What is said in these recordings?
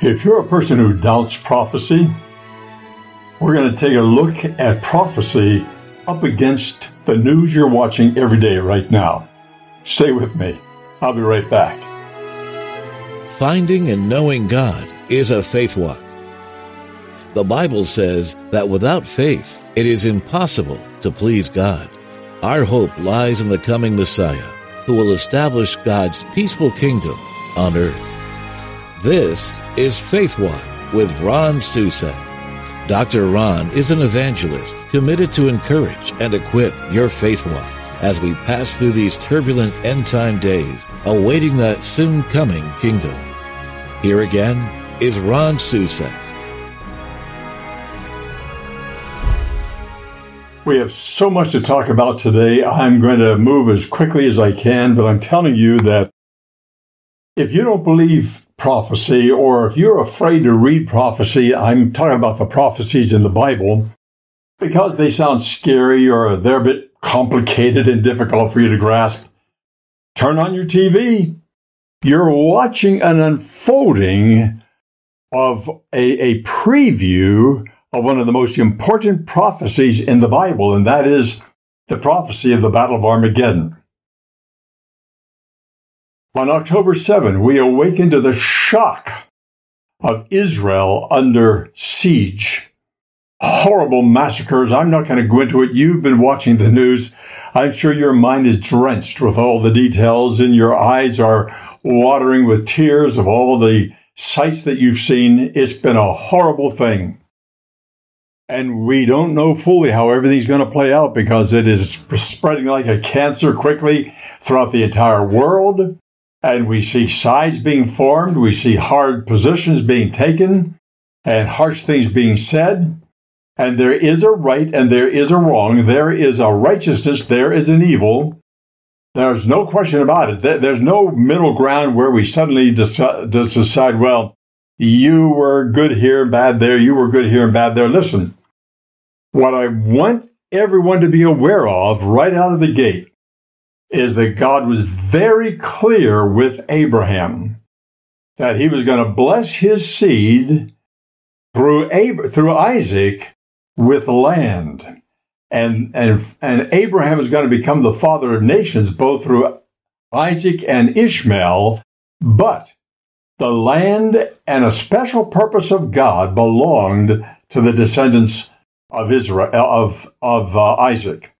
If you're a person who doubts prophecy, we're going to take a look at prophecy up against the news you're watching every day right now. Stay with me. I'll be right back. Finding and knowing God is a faith walk. The Bible says that without faith, it is impossible to please God. Our hope lies in the coming Messiah, who will establish God's peaceful kingdom on earth. This is Faith Walk with Ron Susek. Dr. Ron is an evangelist committed to encourage and equip your faith walk as we pass through these turbulent end time days, awaiting that soon coming kingdom. Here again is Ron Susek. We have so much to talk about today. I'm going to move as quickly as I can, but I'm telling you that if you don't believe prophecy, or if you're afraid to read prophecy, I'm talking about the prophecies in the Bible, because they sound scary or they're a bit complicated and difficult for you to grasp, turn on your TV. You're watching an unfolding of a, a preview of one of the most important prophecies in the Bible, and that is the prophecy of the Battle of Armageddon. On October 7, we awaken to the shock of Israel under siege. Horrible massacres. I'm not going to go into it. You've been watching the news. I'm sure your mind is drenched with all the details and your eyes are watering with tears of all the sights that you've seen. It's been a horrible thing. And we don't know fully how everything's going to play out because it is spreading like a cancer quickly throughout the entire world and we see sides being formed, we see hard positions being taken, and harsh things being said. And there is a right and there is a wrong, there is a righteousness, there is an evil. There's no question about it. There's no middle ground where we suddenly decide, well, you were good here and bad there, you were good here and bad there. Listen, what I want everyone to be aware of right out of the gate is that God was very clear with Abraham that he was going to bless his seed through Ab- through Isaac with land. And, and, and Abraham is going to become the father of nations both through Isaac and Ishmael, but the land and a special purpose of God belonged to the descendants of Israel of of uh, Isaac.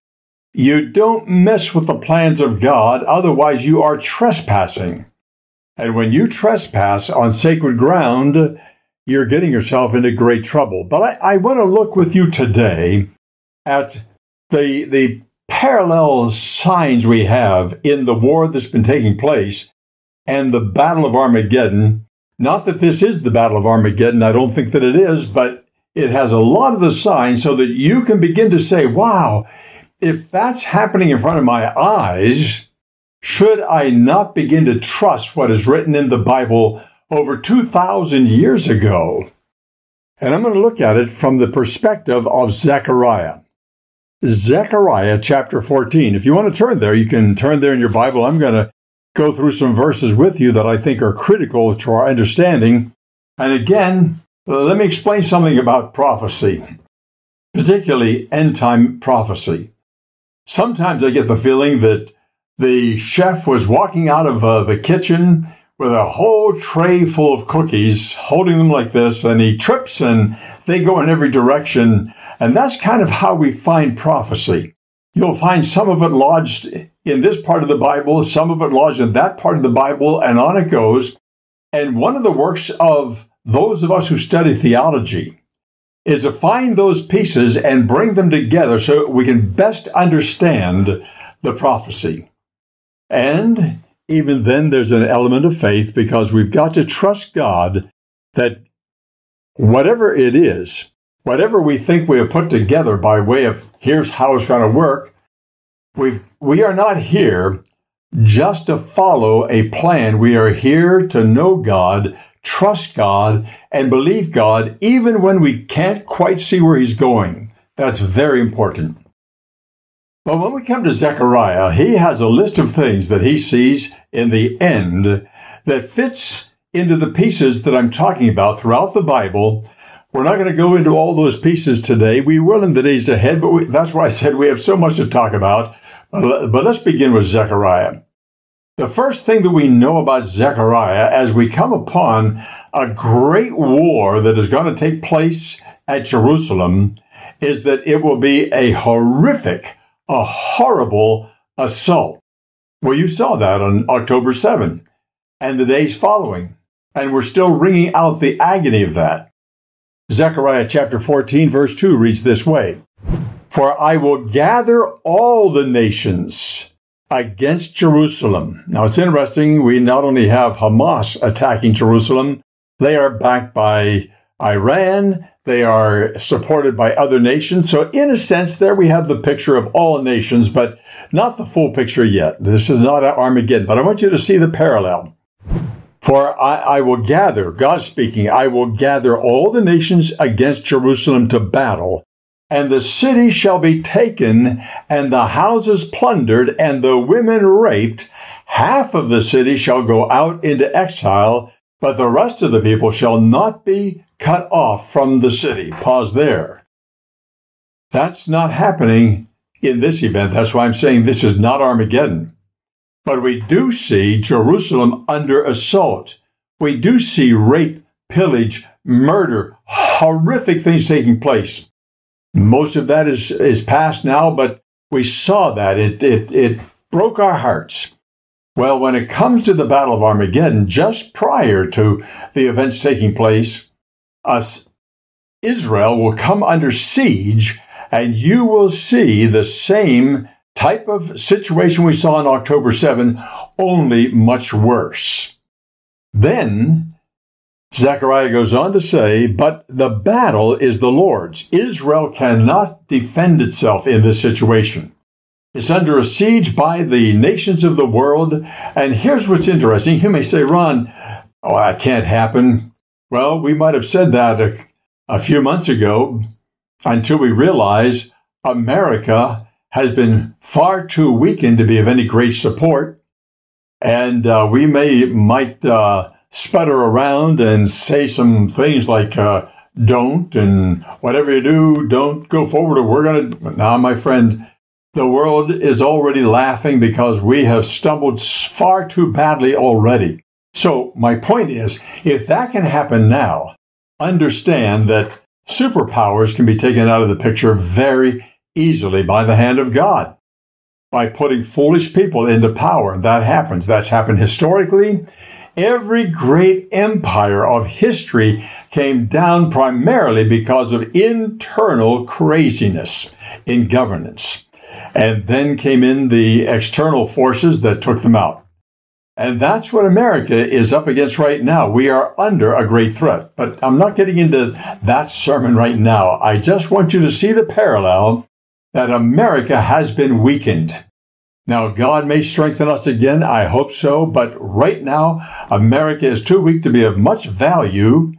You don't mess with the plans of God, otherwise, you are trespassing. And when you trespass on sacred ground, you're getting yourself into great trouble. But I, I want to look with you today at the, the parallel signs we have in the war that's been taking place and the Battle of Armageddon. Not that this is the Battle of Armageddon, I don't think that it is, but it has a lot of the signs so that you can begin to say, wow, if that's happening in front of my eyes, should I not begin to trust what is written in the Bible over 2,000 years ago? And I'm going to look at it from the perspective of Zechariah. Zechariah chapter 14. If you want to turn there, you can turn there in your Bible. I'm going to go through some verses with you that I think are critical to our understanding. And again, let me explain something about prophecy, particularly end time prophecy. Sometimes I get the feeling that the chef was walking out of uh, the kitchen with a whole tray full of cookies, holding them like this, and he trips and they go in every direction. And that's kind of how we find prophecy. You'll find some of it lodged in this part of the Bible, some of it lodged in that part of the Bible, and on it goes. And one of the works of those of us who study theology is to find those pieces and bring them together so we can best understand the prophecy. And even then, there's an element of faith because we've got to trust God that whatever it is, whatever we think we have put together by way of here's how it's going to work, we've, we are not here just to follow a plan. We are here to know God trust God, and believe God even when we can't quite see where He's going. That's very important. But when we come to Zechariah, he has a list of things that he sees in the end that fits into the pieces that I'm talking about throughout the Bible. We're not going to go into all those pieces today. We will in the days ahead, but we, that's why I said we have so much to talk about. But let's begin with Zechariah. The first thing that we know about Zechariah as we come upon a great war that is going to take place at Jerusalem is that it will be a horrific, a horrible assault. Well, you saw that on October 7 and the days following, and we're still wringing out the agony of that. Zechariah chapter 14, verse 2 reads this way For I will gather all the nations against Jerusalem. Now, it's interesting. We not only have Hamas attacking Jerusalem, they are backed by Iran. They are supported by other nations. So, in a sense, there we have the picture of all nations, but not the full picture yet. This is not Armageddon, but I want you to see the parallel. For I, I, will gather, God speaking, I will gather all the nations against Jerusalem to battle, and the city shall be taken, and the houses plundered, and the women raped. Half of the city shall go out into exile, but the rest of the people shall not be cut off from the city. Pause there. That's not happening in this event. That's why I'm saying this is not Armageddon. But we do see Jerusalem under assault. We do see rape, pillage, murder, horrific things taking place. Most of that is, is past now, but we saw that. It, it, it broke our hearts. Well, when it comes to the Battle of Armageddon, just prior to the events taking place, us, Israel will come under siege, and you will see the same type of situation we saw on October 7, only much worse. Then Zechariah goes on to say, But the battle is the Lord's. Israel cannot defend itself in this situation. It's under a siege by the nations of the world. And here's what's interesting. You may say, Ron, oh, that can't happen. Well, we might have said that a, a few months ago until we realize America has been far too weakened to be of any great support. And uh, we may might uh, sputter around and say some things like uh, "don't" and whatever you do, don't go forward. Or we're going to now, my friend. The world is already laughing because we have stumbled far too badly already. So my point is, if that can happen now, understand that superpowers can be taken out of the picture very easily by the hand of God by putting foolish people into power. That happens. That's happened historically. Every great empire of history came down primarily because of internal craziness in governance. And then came in the external forces that took them out. And that's what America is up against right now. We are under a great threat. But I'm not getting into that sermon right now. I just want you to see the parallel that America has been weakened. Now, God may strengthen us again. I hope so. But right now, America is too weak to be of much value.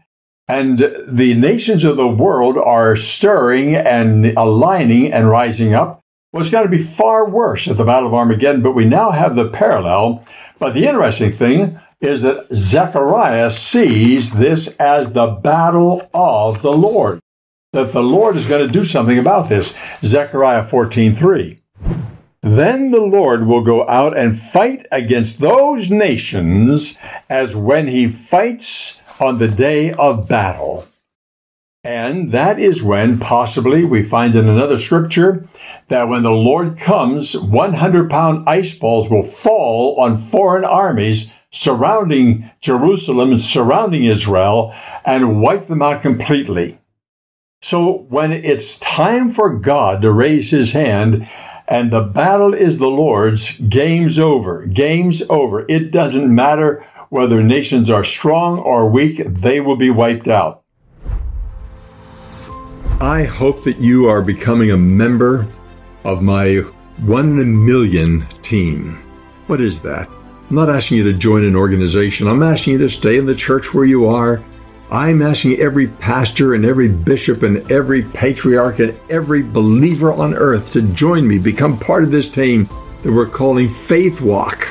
And the nations of the world are stirring and aligning and rising up. Well, it's going to be far worse at the Battle of Armageddon, but we now have the parallel. But the interesting thing is that Zechariah sees this as the battle of the Lord that the Lord is going to do something about this. Zechariah 14:3. Then the Lord will go out and fight against those nations as when he fights on the day of battle. And that is when possibly we find in another scripture that when the Lord comes, 100 pound ice balls will fall on foreign armies surrounding Jerusalem and surrounding Israel and wipe them out completely. So when it's time for God to raise his hand and the battle is the Lord's, game's over. Game's over. It doesn't matter whether nations are strong or weak, they will be wiped out. I hope that you are becoming a member of my 1 million team. What is that? I'm not asking you to join an organization. I'm asking you to stay in the church where you are I'm asking every pastor and every bishop and every patriarch and every believer on earth to join me, become part of this team that we're calling Faith Walk.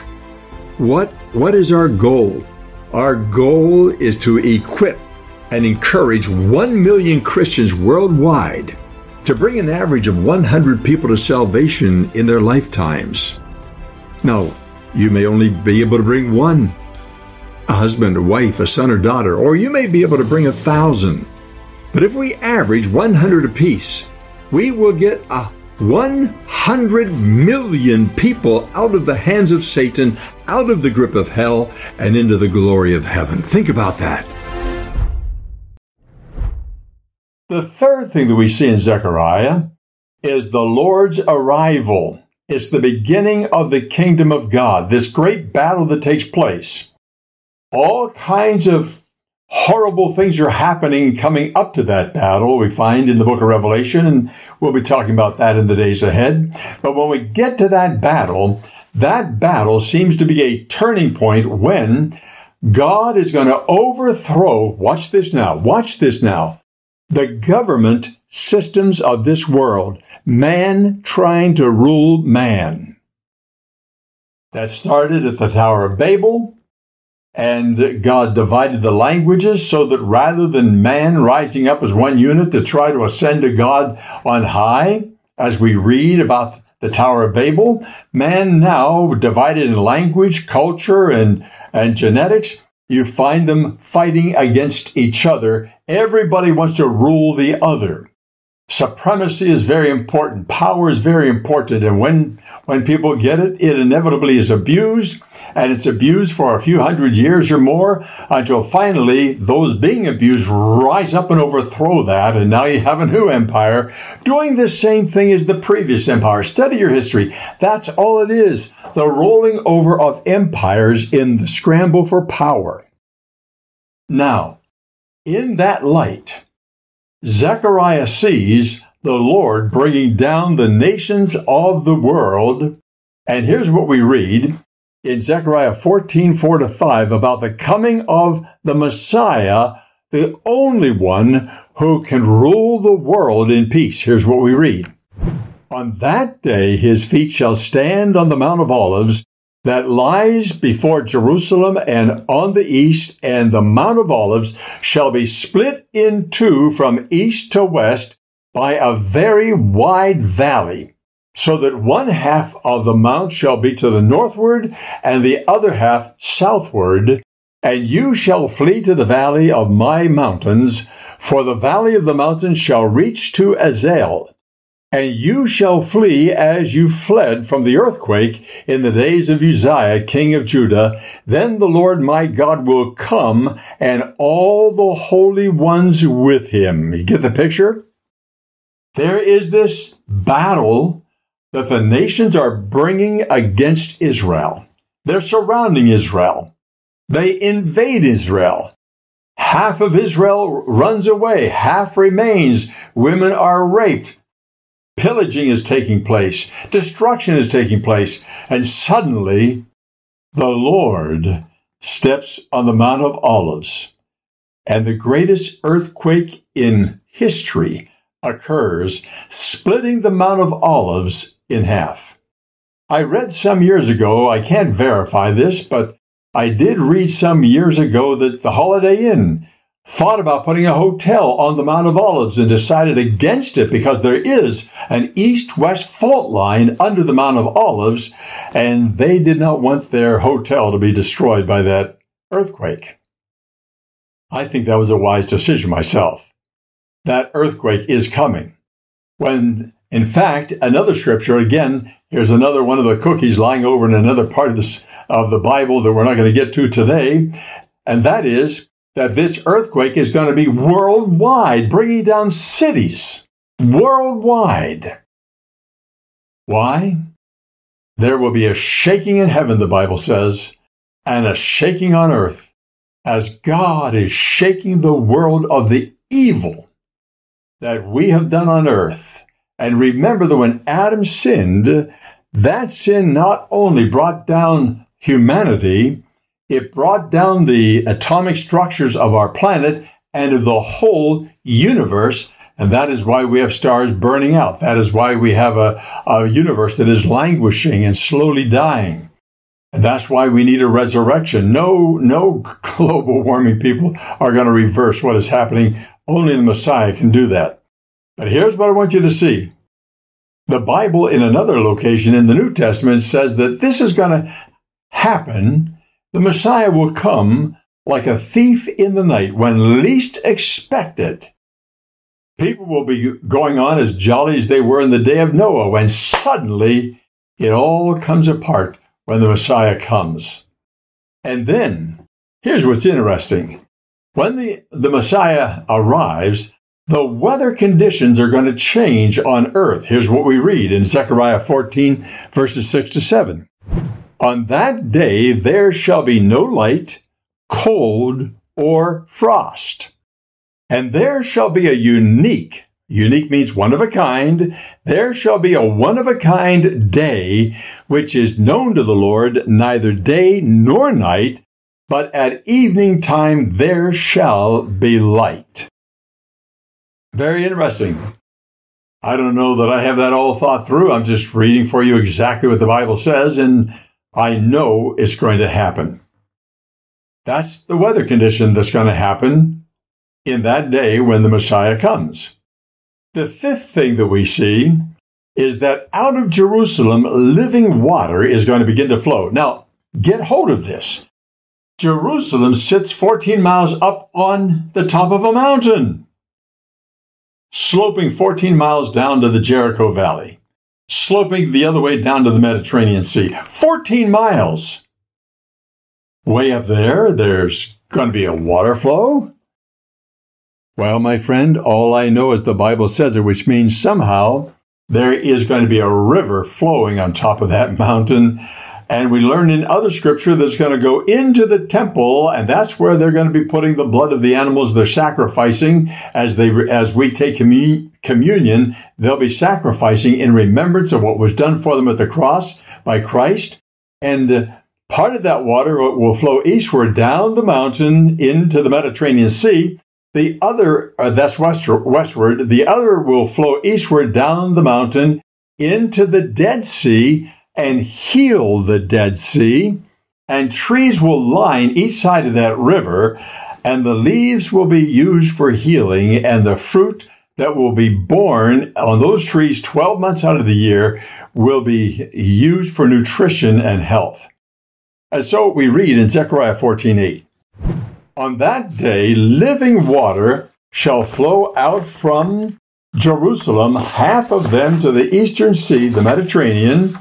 What, what is our goal? Our goal is to equip and encourage 1 million Christians worldwide to bring an average of 100 people to salvation in their lifetimes. Now, you may only be able to bring one a husband, a wife, a son or daughter, or you may be able to bring a thousand. But if we average 100 apiece, we will get a 100 million people out of the hands of Satan, out of the grip of hell, and into the glory of heaven. Think about that. The third thing that we see in Zechariah is the Lord's arrival. It's the beginning of the kingdom of God, this great battle that takes place. All kinds of horrible things are happening coming up to that battle, we find in the book of Revelation, and we'll be talking about that in the days ahead. But when we get to that battle, that battle seems to be a turning point when God is going to overthrow, watch this now, watch this now, the government systems of this world man trying to rule man. That started at the Tower of Babel, and God divided the languages so that rather than man rising up as one unit to try to ascend to God on high, as we read about the Tower of Babel, man now divided in language, culture, and, and genetics, you find them fighting against each other. Everybody wants to rule the other. Supremacy is very important. Power is very important. And when, when people get it, it inevitably is abused and it's abused for a few hundred years or more until finally those being abused rise up and overthrow that. And now you have a new empire doing the same thing as the previous empire. Study your history. That's all it is. The rolling over of empires in the scramble for power. Now, in that light, Zechariah sees the Lord bringing down the nations of the world. And here's what we read in Zechariah 14, 4 to 5 about the coming of the Messiah, the only one who can rule the world in peace. Here's what we read. On that day his feet shall stand on the Mount of Olives that lies before Jerusalem and on the east, and the Mount of Olives shall be split in two from east to west by a very wide valley, so that one half of the mount shall be to the northward, and the other half southward. And you shall flee to the valley of my mountains, for the valley of the mountains shall reach to Azal and you shall flee as you fled from the earthquake in the days of Uzziah, king of Judah. Then the Lord my God will come and all the holy ones with him. You get the picture? There is this battle that the nations are bringing against Israel. They're surrounding Israel. They invade Israel. Half of Israel runs away, half remains. Women are raped. Pillaging is taking place, destruction is taking place, and suddenly the Lord steps on the Mount of Olives, and the greatest earthquake in history occurs, splitting the Mount of Olives in half. I read some years ago, I can't verify this, but I did read some years ago that the Holiday Inn thought about putting a hotel on the Mount of Olives and decided against it because there is an east west fault line under the Mount of Olives, and they did not want their hotel to be destroyed by that earthquake. I think that was a wise decision myself. That earthquake is coming. When, in fact, another scripture, again, here's another one of the cookies lying over in another part of, this, of the Bible that we're not going to get to today, and that is that this earthquake is going to be worldwide, bringing down cities worldwide. Why? There will be a shaking in heaven, the Bible says, and a shaking on earth as God is shaking the world of the evil that we have done on earth. And remember that when Adam sinned, that sin not only brought down humanity, it brought down the atomic structures of our planet and of the whole universe. And that is why we have stars burning out. That is why we have a, a universe that is languishing and slowly dying. And that's why we need a resurrection. No, no global warming people are going to reverse what is happening. Only the Messiah can do that. But here's what I want you to see. The Bible, in another location in the New Testament, says that this is going to happen. The Messiah will come like a thief in the night when least expected. People will be going on as jolly as they were in the day of Noah when suddenly it all comes apart when the Messiah comes. And then, here's what's interesting. When the, the Messiah arrives, the weather conditions are going to change on earth. Here's what we read in Zechariah 14, verses 6 to 7. On that day there shall be no light, cold, or frost. And there shall be a unique Unique means one of a kind. There shall be a one of a kind day, which is known to the Lord neither day nor night, but at evening time there shall be light. Very interesting. I don't know that I have that all thought through. I'm just reading for you exactly what the Bible says, and I know it's going to happen. That's the weather condition that's going to happen in that day when the Messiah comes. The fifth thing that we see is that out of Jerusalem, living water is going to begin to flow. Now, get hold of this. Jerusalem sits 14 miles up on the top of a mountain, sloping 14 miles down to the Jericho Valley, sloping the other way down to the Mediterranean Sea. 14 miles. Way up there, there's going to be a water flow. Well, my friend, all I know is the Bible says it, which means somehow there is going to be a river flowing on top of that mountain. And we learn in other scripture that's going to go into the temple, and that's where they're going to be putting the blood of the animals they're sacrificing as they as we take commun- communion. They'll be sacrificing in remembrance of what was done for them at the cross by Christ, and uh, part of that water will flow eastward down the mountain into the Mediterranean Sea, the other, uh, that's westward, westward, the other will flow eastward down the mountain into the Dead Sea and heal the Dead Sea. And trees will line each side of that river, and the leaves will be used for healing, and the fruit that will be born on those trees 12 months out of the year will be used for nutrition and health. And so we read in Zechariah 14 8. On that day, living water shall flow out from Jerusalem, half of them to the eastern sea, the Mediterranean,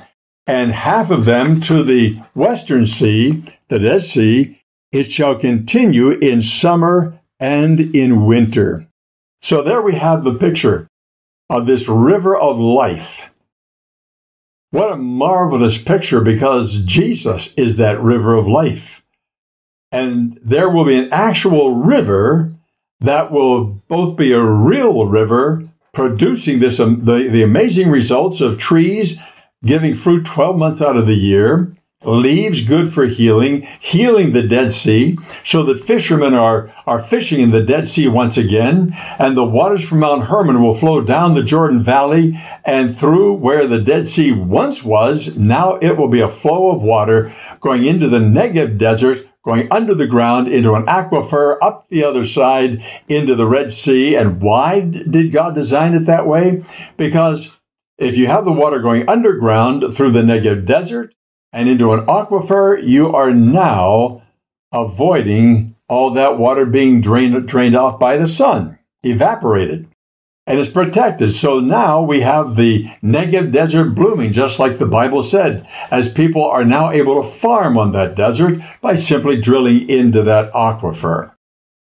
and half of them to the western sea, the Dead Sea. It shall continue in summer and in winter. So there we have the picture of this river of life. What a marvelous picture because Jesus is that river of life and there will be an actual river that will both be a real river producing this um, the, the amazing results of trees giving fruit 12 months out of the year leaves good for healing healing the dead sea so that fishermen are are fishing in the dead sea once again and the waters from mount hermon will flow down the jordan valley and through where the dead sea once was now it will be a flow of water going into the negev desert going under the ground into an aquifer, up the other side into the Red Sea. And why did God design it that way? Because if you have the water going underground through the Negev desert and into an aquifer, you are now avoiding all that water being drained, drained off by the sun, evaporated and it's protected. So now we have the Negev desert blooming, just like the Bible said, as people are now able to farm on that desert by simply drilling into that aquifer.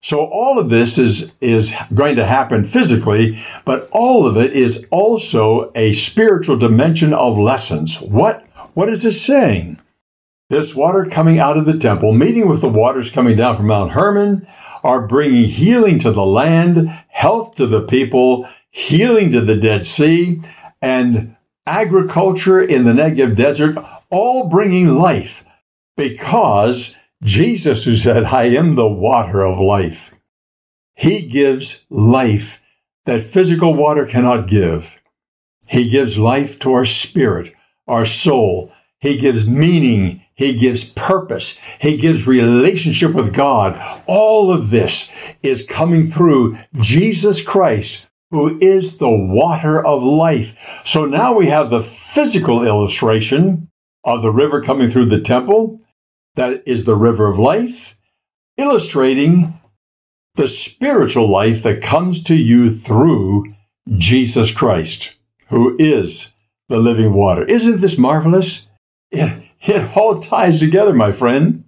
So all of this is, is going to happen physically, but all of it is also a spiritual dimension of lessons. What, what is it saying? This water coming out of the temple, meeting with the waters coming down from Mount Hermon, are bringing healing to the land, health to the people, healing to the Dead Sea, and agriculture in the Negev desert, all bringing life because Jesus, who said, I am the water of life, he gives life that physical water cannot give. He gives life to our spirit, our soul. He gives meaning. He gives purpose. He gives relationship with God. All of this is coming through Jesus Christ, who is the water of life. So now we have the physical illustration of the river coming through the temple. That is the river of life, illustrating the spiritual life that comes to you through Jesus Christ, who is the living water. Isn't this marvelous? It, it all ties together, my friend.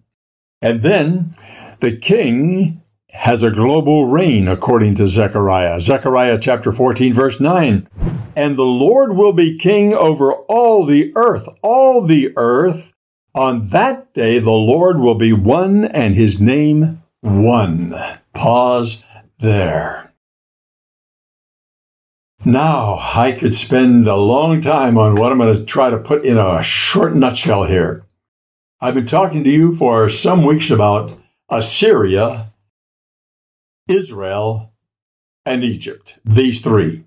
And then the king has a global reign, according to Zechariah. Zechariah chapter 14, verse 9. And the Lord will be king over all the earth, all the earth. On that day, the Lord will be one and his name one. Pause there. Now, I could spend a long time on what I'm going to try to put in a short nutshell here. I've been talking to you for some weeks about Assyria, Israel, and Egypt, these three,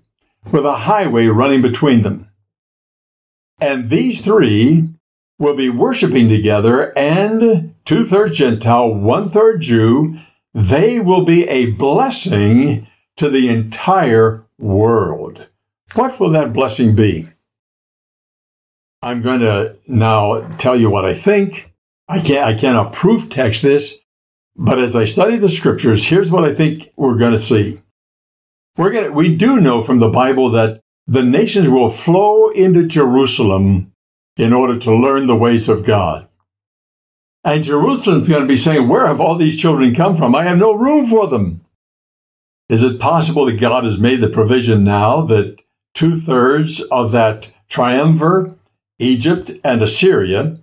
with a highway running between them. And these three will be worshiping together, and two thirds Gentile, one third Jew. They will be a blessing to the entire world. What will that blessing be? I'm going to now tell you what I think. I can't, I cannot proof text this, but as I study the scriptures, here's what I think we're going to see. We're going to, we do know from the Bible that the nations will flow into Jerusalem in order to learn the ways of God. And Jerusalem's going to be saying, Where have all these children come from? I have no room for them. Is it possible that God has made the provision now that two thirds of that triumvirate, Egypt and Assyria,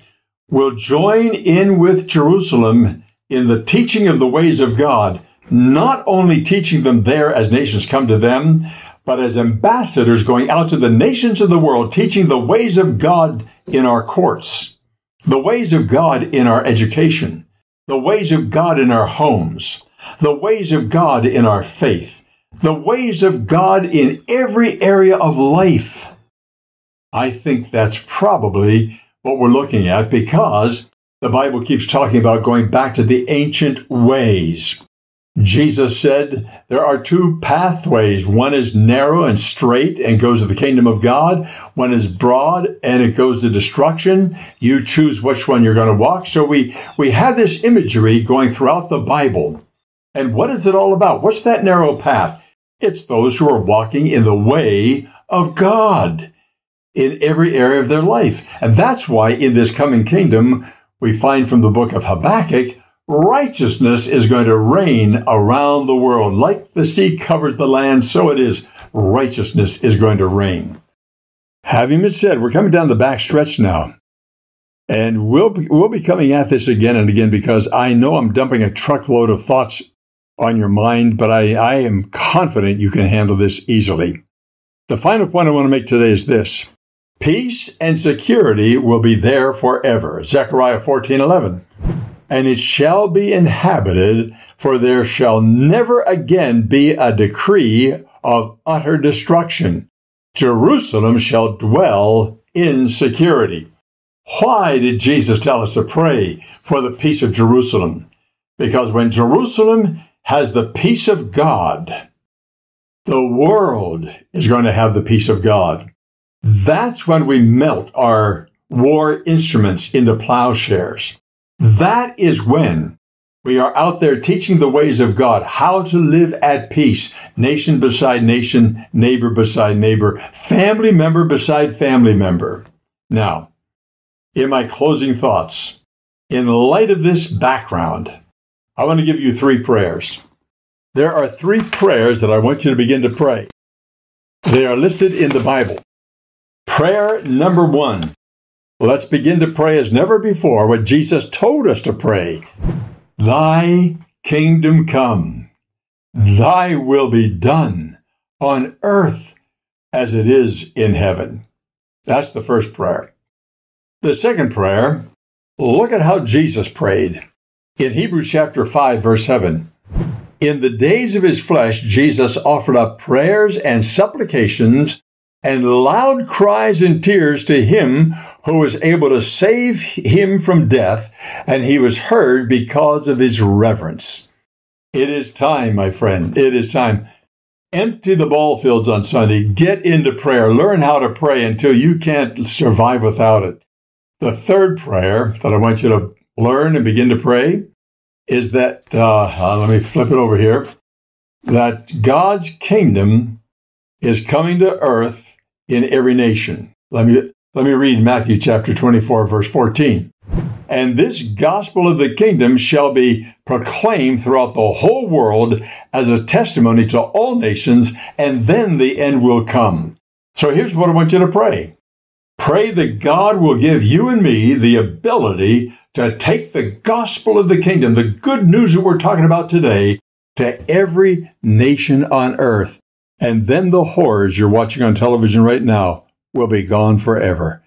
will join in with Jerusalem in the teaching of the ways of God, not only teaching them there as nations come to them, but as ambassadors going out to the nations of the world, teaching the ways of God in our courts, the ways of God in our education, the ways of God in our homes, the ways of God in our faith, the ways of God in every area of life. I think that's probably what we're looking at because the Bible keeps talking about going back to the ancient ways. Jesus said there are two pathways. One is narrow and straight and goes to the kingdom of God. One is broad and it goes to destruction. You choose which one you're going to walk. So we, we have this imagery going throughout the Bible. And what is it all about? What's that narrow path? It's those who are walking in the way of God in every area of their life. And that's why in this coming kingdom, we find from the book of Habakkuk, righteousness is going to reign around the world. Like the sea covers the land, so it is. Righteousness is going to reign. Having been said, we're coming down the back stretch now. And we'll be, we'll be coming at this again and again because I know I'm dumping a truckload of thoughts on your mind, but I, I am confident you can handle this easily. The final point I want to make today is this. Peace and security will be there forever. Zechariah 14:11. And it shall be inhabited, for there shall never again be a decree of utter destruction. Jerusalem shall dwell in security. Why did Jesus tell us to pray for the peace of Jerusalem? Because when Jerusalem has the peace of God, the world is going to have the peace of God. That's when we melt our war instruments into plowshares. That is when we are out there teaching the ways of God, how to live at peace, nation beside nation, neighbor beside neighbor, family member beside family member. Now, in my closing thoughts, in light of this background, I want to give you three prayers. There are three prayers that I want you to begin to pray. They are listed in the Bible. Prayer number one. Let's begin to pray as never before what Jesus told us to pray. Thy kingdom come. Thy will be done on earth as it is in heaven. That's the first prayer. The second prayer, look at how Jesus prayed. In Hebrews chapter 5, verse 7, in the days of his flesh, Jesus offered up prayers and supplications and loud cries and tears to him who was able to save him from death, and he was heard because of his reverence. It is time, my friend. It is time. Empty the ball fields on Sunday. Get into prayer. Learn how to pray until you can't survive without it. The third prayer that I want you to learn and begin to pray is that, uh, uh, let me flip it over here, that God's kingdom is coming to earth in every nation. Let me, let me read Matthew chapter 24, verse 14. And this gospel of the kingdom shall be proclaimed throughout the whole world as a testimony to all nations, and then the end will come. So here's what I want you to pray. Pray that God will give you and me the ability to take the gospel of the kingdom, the good news that we're talking about today, to every nation on earth. And then the horrors you're watching on television right now will be gone forever.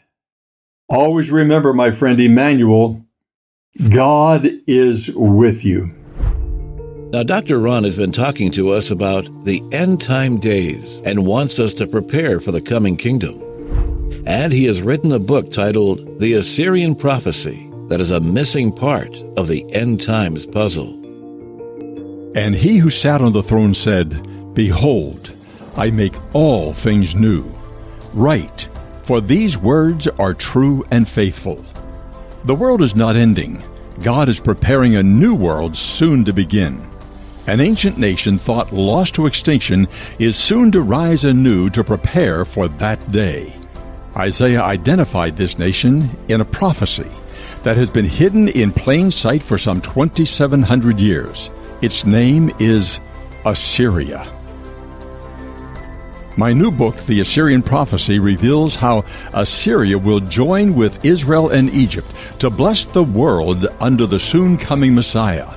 Always remember, my friend Emmanuel, God is with you. Now, Dr. Ron has been talking to us about the end time days and wants us to prepare for the coming kingdom. And he has written a book titled The Assyrian Prophecy that is a missing part of the end times puzzle. And he who sat on the throne said, Behold, I make all things new. Write, for these words are true and faithful. The world is not ending. God is preparing a new world soon to begin. An ancient nation thought lost to extinction is soon to rise anew to prepare for that day. Isaiah identified this nation in a prophecy that has been hidden in plain sight for some 2,700 years. Its name is Assyria. My new book, The Assyrian Prophecy, reveals how Assyria will join with Israel and Egypt to bless the world under the soon coming Messiah.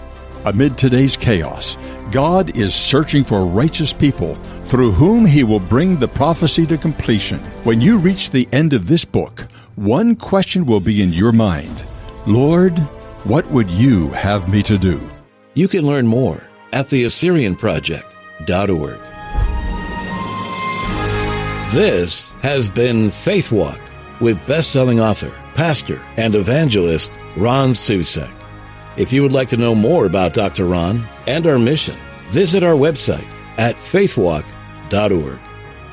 Amid today's chaos, God is searching for righteous people through whom he will bring the prophecy to completion. When you reach the end of this book, one question will be in your mind Lord, what would you have me to do? You can learn more at theassyrianproject.org. This has been Faith Walk with best-selling author, pastor, and evangelist Ron Susek. If you would like to know more about Dr. Ron and our mission, visit our website at faithwalk.org.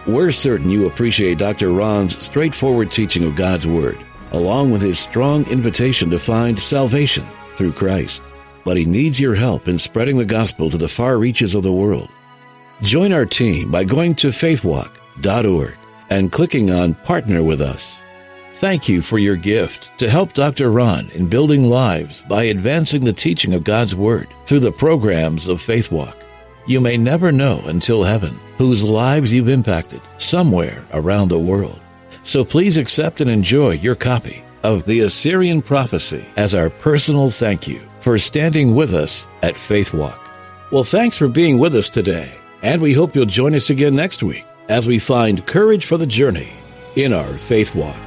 We're certain you appreciate Dr. Ron's straightforward teaching of God's Word, along with his strong invitation to find salvation through Christ. But he needs your help in spreading the gospel to the far reaches of the world. Join our team by going to faithwalk.org and clicking on Partner with Us. Thank you for your gift to help Dr. Ron in building lives by advancing the teaching of God's Word through the programs of Faith Walk. You may never know until heaven whose lives you've impacted somewhere around the world. So please accept and enjoy your copy of the Assyrian Prophecy as our personal thank you for standing with us at Faith Walk. Well, thanks for being with us today, and we hope you'll join us again next week as we find courage for the journey in our faith walk.